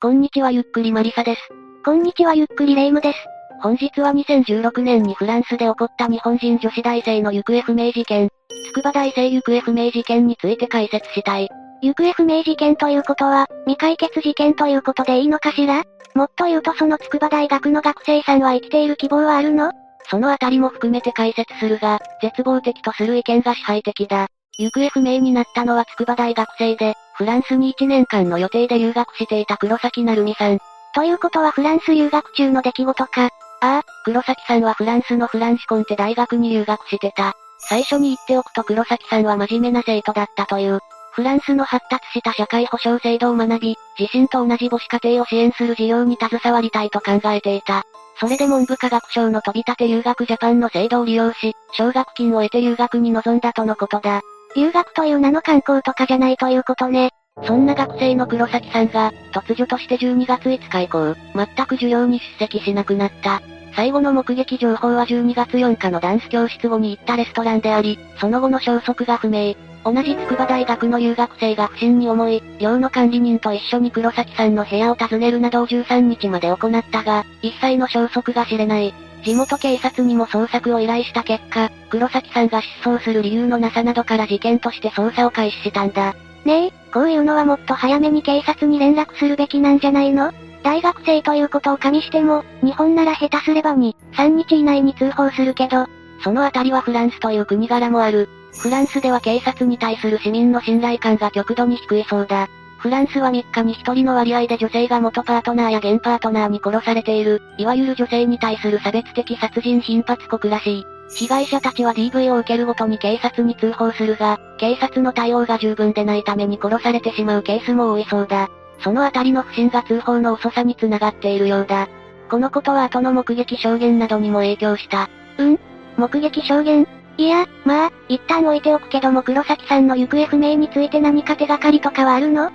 こんにちはゆっくりマリサです。こんにちはゆっくりレイムです。本日は2016年にフランスで起こった日本人女子大生の行方不明事件、筑波大生行方不明事件について解説したい。行方不明事件ということは、未解決事件ということでいいのかしら？もっと言うとその筑波大学の学生さんは生きている希望はあるの？そのあたりも含めて解説するが、絶望的とする意見が支配的だ。行方不明になったのは筑波大学生で、フランスに1年間の予定で留学していた黒崎成美さん。ということはフランス留学中の出来事か。ああ、黒崎さんはフランスのフランシコンテ大学に留学してた。最初に言っておくと黒崎さんは真面目な生徒だったという。フランスの発達した社会保障制度を学び、自身と同じ母子家庭を支援する事業に携わりたいと考えていた。それで文部科学省の飛び立て留学ジャパンの制度を利用し、奨学金を得て留学に臨んだとのことだ。留学という名の観光とかじゃないということね。そんな学生の黒崎さんが、突如として12月5日以降、全く授業に出席しなくなった。最後の目撃情報は12月4日のダンス教室後に行ったレストランであり、その後の消息が不明。同じ筑波大学の留学生が不審に思い、寮の管理人と一緒に黒崎さんの部屋を訪ねるなどを13日まで行ったが、一切の消息が知れない。地元警察にも捜索を依頼した結果、黒崎さんが失踪する理由のなさなどから事件として捜査を開始したんだ。ねえ、こういうのはもっと早めに警察に連絡するべきなんじゃないの？大学生ということを加味しても、日本なら下手すれば2、3日以内に通報するけど、そのあたりはフランスという国柄もある。フランスでは警察に対する市民の信頼感が極度に低いそうだ。フランスは3日に1人の割合で女性が元パートナーや現パートナーに殺されている、いわゆる女性に対する差別的殺人頻発国らしい。被害者たちは DV を受けるごとに警察に通報するが、警察の対応が十分でないために殺されてしまうケースも多いそうだ。そのあたりの不審が通報の遅さにつながっているようだ。このことは後の目撃証言などにも影響した。うん？目撃証言？いや、まあ、一旦置いておくけども黒崎さんの行方不明について何か手がかりとかはあるの？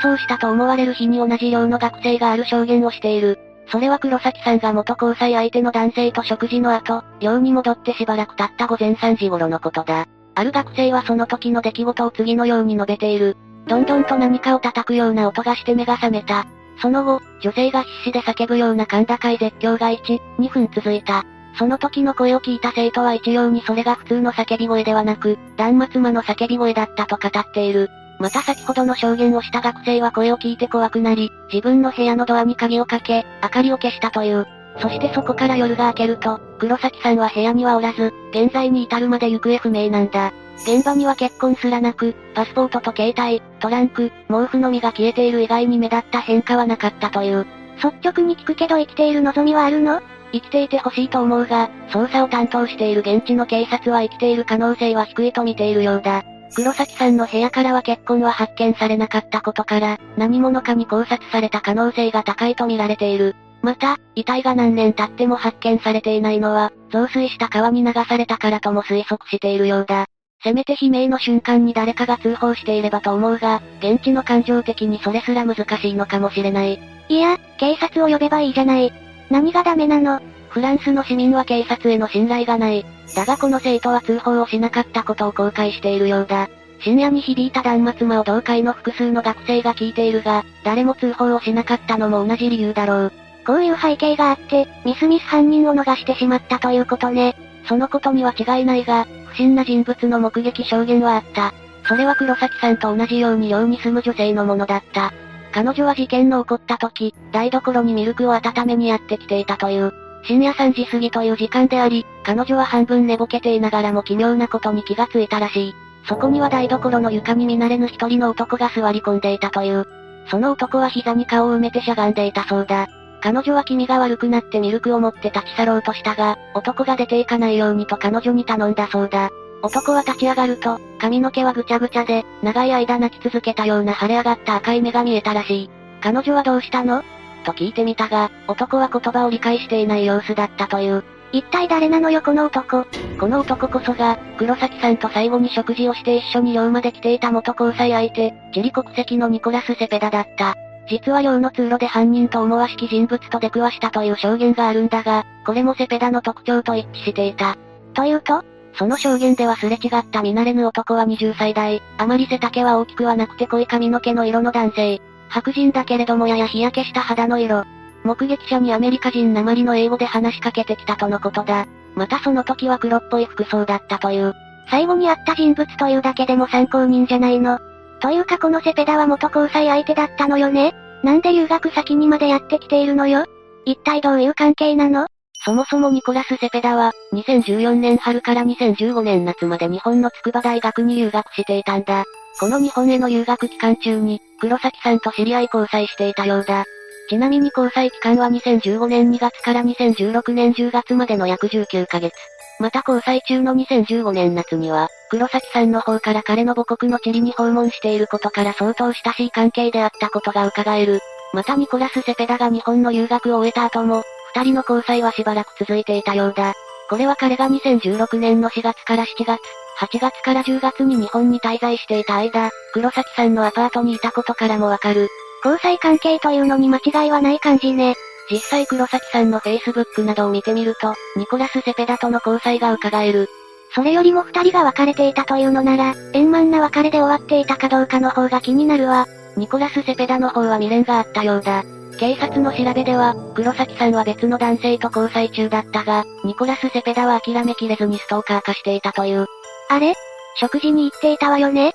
失踪したと思われる日に同じ寮の学生がある証言をしている。それは黒崎さんが元交際相手の男性と食事の後、寮に戻ってしばらく経った午前3時頃のことだ。ある学生はその時の出来事を次のように述べている。どんどんと何かを叩くような音がして目が覚めた。その後、女性が必死で叫ぶような甲高い絶叫が1、2分続いた。その時の声を聞いた生徒は一様にそれが普通の叫び声ではなく、断末魔の叫び声だったと語っている。また先ほどの証言をした学生は声を聞いて怖くなり、自分の部屋のドアに鍵をかけ、明かりを消したという。そしてそこから夜が明けると、黒崎さんは部屋にはおらず、現在に至るまで行方不明なんだ。現場には結婚すらなく、パスポートと携帯、トランク、毛布のみが消えている以外に目立った変化はなかったという。率直に聞くけど生きている望みはあるの？生きていてほしいと思うが、捜査を担当している現地の警察は生きている可能性は低いと見ているようだ。黒崎さんの部屋からは血痕は発見されなかったことから、何者かに考察された可能性が高いと見られている。また、遺体が何年経っても発見されていないのは、増水した川に流されたからとも推測しているようだ。せめて悲鳴の瞬間に誰かが通報していればと思うが、現地の感情的にそれすら難しいのかもしれない。いや、警察を呼べばいいじゃない。何がダメなの？フランスの市民は警察への信頼がない。だがこの生徒は通報をしなかったことを後悔しているようだ。深夜に響いた断末魔を同会の複数の学生が聞いているが、誰も通報をしなかったのも同じ理由だろう。こういう背景があって、ミスミス犯人を逃してしまったということね。そのことには違いないが、不審な人物の目撃証言はあった。それは黒崎さんと同じように寮に住む女性のものだった。彼女は事件の起こった時、台所にミルクを温めにやってきていたという。深夜3時過ぎという時間であり、彼女は半分寝ぼけていながらも奇妙なことに気がついたらしい。そこには台所の床に見慣れぬ一人の男が座り込んでいたという。その男は膝に顔を埋めてしゃがんでいたそうだ。彼女は気味が悪くなってミルクを持って立ち去ろうとしたが、男が出ていかないようにと彼女に頼んだそうだ。男は立ち上がると、髪の毛はぐちゃぐちゃで、長い間泣き続けたような腫れ上がった赤い目が見えたらしい。彼女はどうしたの？と聞いてみたが、男は言葉を理解していない様子だったという。一体誰なのよこの男。この男こそが、黒崎さんと最後に食事をして一緒に寮まで来ていた元交際相手、チリ国籍のニコラス・セペダだった。実は寮の通路で犯人と思わしき人物と出くわしたという証言があるんだが、これもセペダの特徴と一致していた。というとその証言ではすれ違った見慣れぬ男は20歳代、あまり背丈は大きくはなくて濃い髪の毛の色の男性。白人だけれどもやや日焼けした肌の色。目撃者にアメリカ人鉛の英語で話しかけてきたとのことだ。またその時は黒っぽい服装だったという。最後に会った人物というだけでも参考人じゃないの。というかこのセペダは元交際相手だったのよねなんで留学先にまでやってきているのよ一体どういう関係なの？そもそもニコラス・セペダは、2014年春から2015年夏まで日本の筑波大学に留学していたんだ。この日本への留学期間中に、黒崎さんと知り合い交際していたようだ。ちなみに交際期間は2015年2月から2016年10月までの約19ヶ月。また交際中の2015年夏には、黒崎さんの方から彼の母国のチリに訪問していることから相当親しい関係であったことが伺える。またニコラス・セペダが日本の留学を終えた後も、二人の交際はしばらく続いていたようだ。これは彼が2016年の4月から7月、8月から10月に日本に滞在していた間、黒崎さんのアパートにいたことからもわかる。交際関係というのに間違いはない感じね。実際黒崎さんの Facebook などを見てみると、ニコラス・セペダとの交際が伺える。それよりも二人が別れていたというのなら、円満な別れで終わっていたかどうかの方が気になるわ。ニコラス・セペダの方は未練があったようだ。警察の調べでは、黒崎さんは別の男性と交際中だったが、ニコラス・セペダは諦めきれずにストーカー化していたという。あれ？食事に行っていたわよね？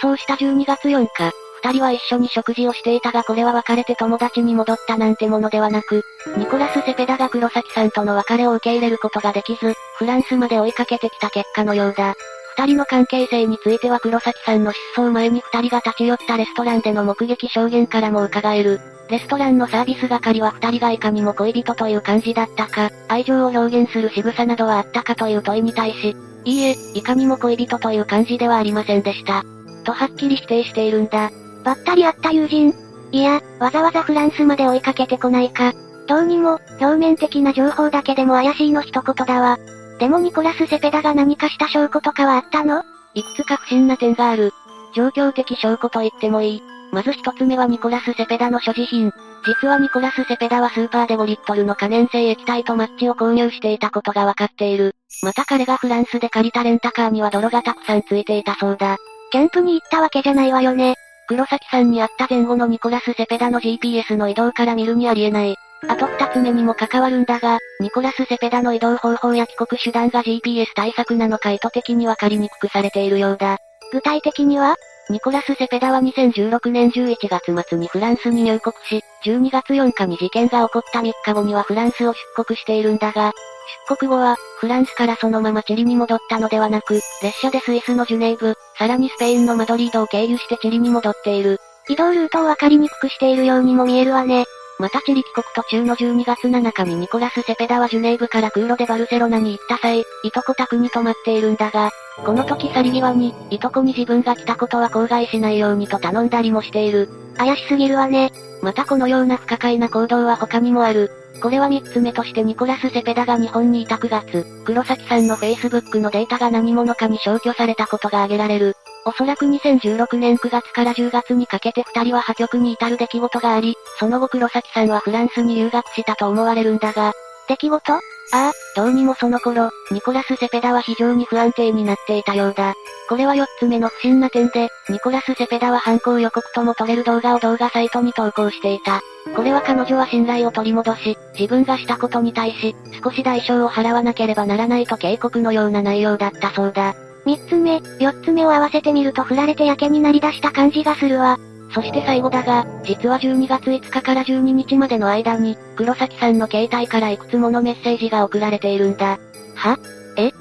失踪した12月4日、二人は一緒に食事をしていたがこれは別れて友達に戻ったなんてものではなく、ニコラス・セペダが黒崎さんとの別れを受け入れることができず、フランスまで追いかけてきた結果のようだ。二人の関係性については黒崎さんの失踪前に二人が立ち寄ったレストランでの目撃証言からも伺える。レストランのサービス係は二人がいかにも恋人という感じだったか、愛情を表現する仕草などはあったかという問いに対し、いいえ、いかにも恋人という感じではありませんでした。とはっきり否定しているんだ。ばったり会った友人？いや、わざわざフランスまで追いかけてこないか。どうにも、表面的な情報だけでも怪しいの一言だわ。でもニコラス・セペダが何かした証拠とかはあったの？いくつか不審な点がある。状況的証拠と言ってもいい。まず一つ目はニコラス・セペダの所持品。実はニコラス・セペダはスーパーで5リットルの可燃性液体とマッチを購入していたことがわかっている。また彼がフランスで借りたレンタカーには泥がたくさんついていたそうだ。キャンプに行ったわけじゃないわよね。黒崎さんに会った前後のニコラス・セペダの GPS の移動から見るにありえない。あと二つ目にも関わるんだが、ニコラス・セペダの移動方法や帰国手段が GPS 対策なのか意図的にわかりにくくされているようだ。具体的にはニコラス・セペダは2016年11月末にフランスに入国し、12月4日に事件が起こった3日後にはフランスを出国しているんだが、出国後は、フランスからそのままチリに戻ったのではなく、列車でスイスのジュネーブ、さらにスペインのマドリードを経由してチリに戻っている。移動ルートをわかりにくくしているようにも見えるわね。またチリ帰国途中の12月7日にニコラス・セペダはジュネーブから空路でバルセロナに行った際、いとこ宅に泊まっているんだが、この時去り際に、いとこに自分が来たことは口外しないようにと頼んだりもしている。怪しすぎるわね。またこのような不可解な行動は他にもある。これは3つ目としてニコラス・セペダが日本にいた9月、黒崎さんの Facebook のデータが何者かに消去されたことが挙げられる。おそらく2016年9月から10月にかけて二人は破局に至る出来事があり、その後黒崎さんはフランスに留学したと思われるんだが、出来事？ああ、どうにもその頃、ニコラス・セペダは非常に不安定になっていたようだ。これは4つ目の不審な点で、ニコラス・セペダは犯行予告とも取れる動画を動画サイトに投稿していた。これは彼女は信頼を取り戻し、自分がしたことに対し、少し代償を払わなければならないと警告のような内容だったそうだ。三つ目、四つ目を合わせてみると振られてやけになり出した感じがするわ。そして最後だが、実は12月5日から12日までの間に、黒崎さんの携帯からいくつものメッセージが送られているんだ。は？え？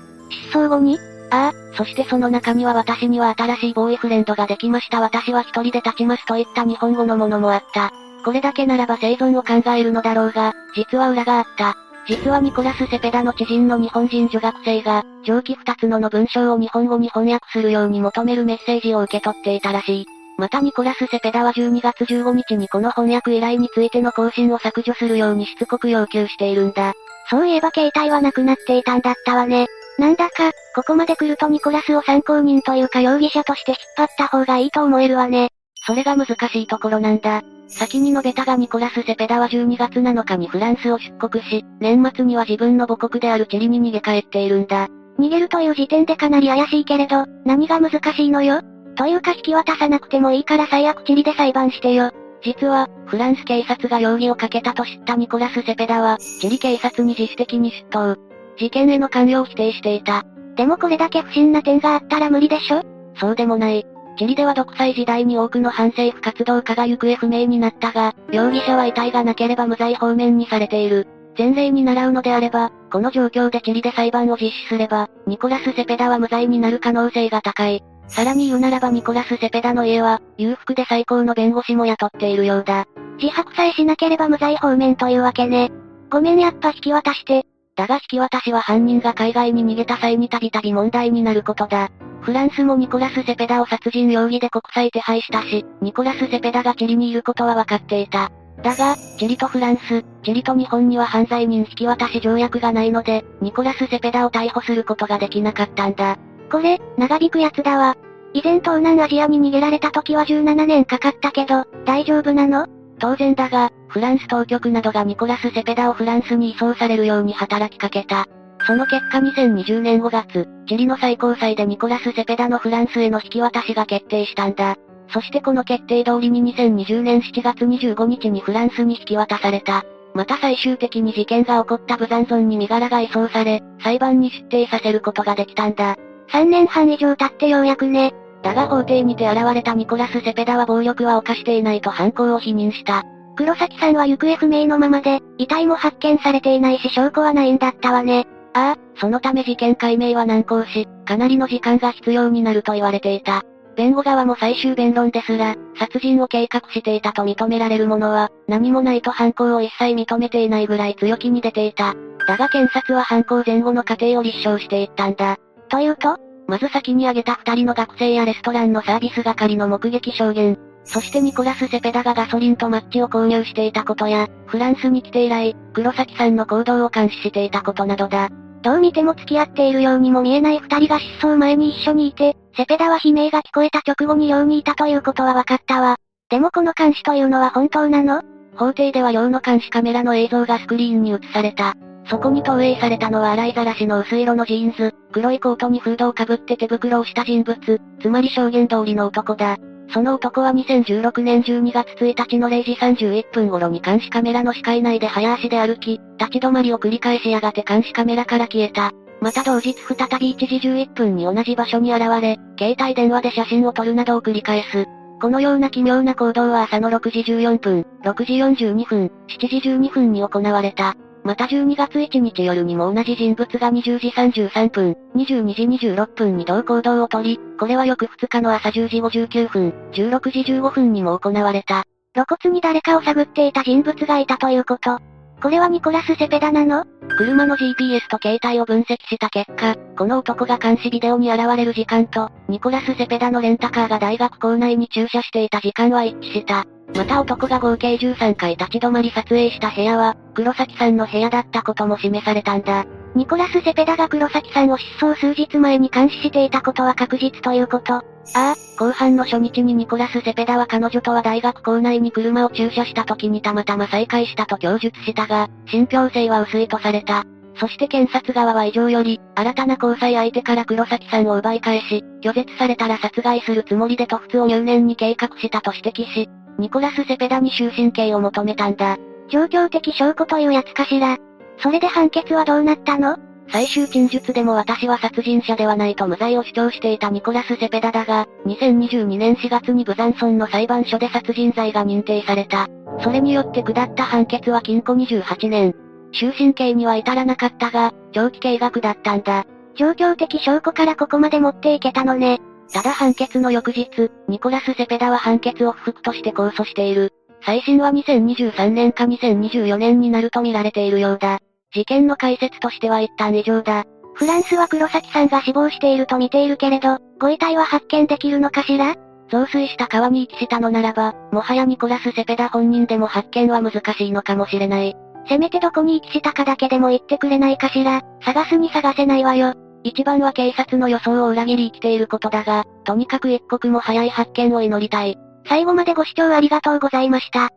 失踪後に？ああ、そしてその中には私には新しいボーイフレンドができました私は一人で立ちますといった日本語のものもあった。これだけならば生存を考えるのだろうが、実は裏があった。実はニコラス・セペダの知人の日本人女学生が、上記二つのの文章を日本語に翻訳するように求めるメッセージを受け取っていたらしい。またニコラス・セペダは12月15日にこの翻訳依頼についての更新を削除するようにしつこく要求しているんだ。そういえば携帯はなくなっていたんだったわね。なんだか、ここまで来るとニコラスを参考人というか容疑者として引っ張った方がいいと思えるわね。それが難しいところなんだ。先に述べたがニコラス・セペダは12月7日にフランスを出国し、年末には自分の母国であるチリに逃げ帰っているんだ。逃げるという時点でかなり怪しいけれど、何が難しいのよ？というか引き渡さなくてもいいから最悪チリで裁判してよ。実は、フランス警察が容疑をかけたと知ったニコラス・セペダは、チリ警察に自主的に出頭。事件への関与を否定していた。でもこれだけ不審な点があったら無理でしょ？そうでもない。チリでは独裁時代に多くの反政府活動家が行方不明になったが、容疑者は遺体がなければ無罪方面にされている。前例に習うのであれば、この状況でチリで裁判を実施すれば、ニコラス・セペダは無罪になる可能性が高い。さらに言うならばニコラス・セペダの家は、裕福で最高の弁護士も雇っているようだ。自白さえしなければ無罪方面というわけね。ごめんやっぱ引き渡して。だが引き渡しは犯人が海外に逃げた際にたびたび問題になることだ。フランスもニコラス・セペダを殺人容疑で国際手配したし、ニコラス・セペダがチリにいることは分かっていた。だが、チリとフランス、チリと日本には犯罪人引き渡し条約がないので、ニコラス・セペダを逮捕することができなかったんだ。これ、長引くやつだわ。以前東南アジアに逃げられた時は17年かかったけど、大丈夫なの？当然だが、フランス当局などがニコラス・セペダをフランスに移送されるように働きかけた。その結果2020年5月、チリの最高裁でニコラス・セペダのフランスへの引き渡しが決定したんだ。そしてこの決定通りに2020年7月25日にフランスに引き渡された。また最終的に事件が起こったブザンゾンに身柄が移送され、裁判に出廷させることができたんだ。3年半以上経ってようやくね。だが法廷にて現れたニコラス・セペダは暴力は犯していないと犯行を否認した。黒崎さんは行方不明のままで、遺体も発見されていないし証拠はないんだったわね。ああ、そのため事件解明は難航し、かなりの時間が必要になると言われていた。弁護側も最終弁論ですら、殺人を計画していたと認められるものは、何もないと犯行を一切認めていないぐらい強気に出ていた。だが検察は犯行前後の過程を立証していったんだ。というとまず先に挙げた二人の学生やレストランのサービス係の目撃証言。そしてニコラス・セペダがガソリンとマッチを購入していたことや、フランスに来て以来、黒崎さんの行動を監視していたことなどだ。どう見ても付き合っているようにも見えない二人が失踪前に一緒にいて、セペダは悲鳴が聞こえた直後に寮にいたということは分かったわ。でもこの監視というのは本当なの？法廷では寮の監視カメラの映像がスクリーンに映された。そこに投影されたのは洗いざらしの薄色のジーンズ、黒いコートにフードをかぶって手袋をした人物、つまり証言通りの男だ。その男は2016年12月1日の0時31分頃に監視カメラの視界内で早足で歩き、立ち止まりを繰り返しやがて監視カメラから消えた。また同日再び1時11分に同じ場所に現れ、携帯電話で写真を撮るなどを繰り返す。このような奇妙な行動は朝の6時14分、6時42分、7時12分に行われた。また12月1日夜にも同じ人物が20時33分、22時26分に同行動をとり、これは翌2日の朝10時59分、16時15分にも行われた。露骨に誰かを探っていた人物がいたということ。これはニコラス・セペダなの？車の GPS と携帯を分析した結果、この男が監視ビデオに現れる時間と、ニコラス・セペダのレンタカーが大学校内に駐車していた時間は一致した。また男が合計13回立ち止まり撮影した部屋は、黒崎さんの部屋だったことも示されたんだ。ニコラス・セペダが黒崎さんを失踪数日前に監視していたことは確実ということ。ああ、後半の初日にニコラス・セペダは彼女とは大学校内に車を駐車した時にたまたま再会したと供述したが、信憑性は薄いとされた。そして検察側は以上より、新たな交際相手から黒崎さんを奪い返し、拒絶されたら殺害するつもりで突仏を入念に計画したと指摘し、ニコラス・セペダに終身刑を求めたんだ。状況的証拠というやつかしら。それで判決はどうなったの？最終陳述でも私は殺人者ではないと無罪を主張していたニコラス・セペダだが、2022年4月にブザンソンの裁判所で殺人罪が認定された。それによって下った判決は禁錮28年。終身刑には至らなかったが、長期刑額だったんだ。状況的証拠からここまで持っていけたのね。ただ判決の翌日、ニコラス・セペダは判決を不服として控訴している。再審は2023年か2024年になると見られているようだ。事件の解説としては一旦以上だ。フランスは黒崎さんが死亡していると見ているけれど、ご遺体は発見できるのかしら？増水した川に遺棄したのならば、もはやニコラス・セペダ本人でも発見は難しいのかもしれない。せめてどこに遺棄したかだけでも言ってくれないかしら？探すに探せないわよ。一番は警察の予想を裏切り生きていることだが、とにかく一刻も早い発見を祈りたい。最後までご視聴ありがとうございました。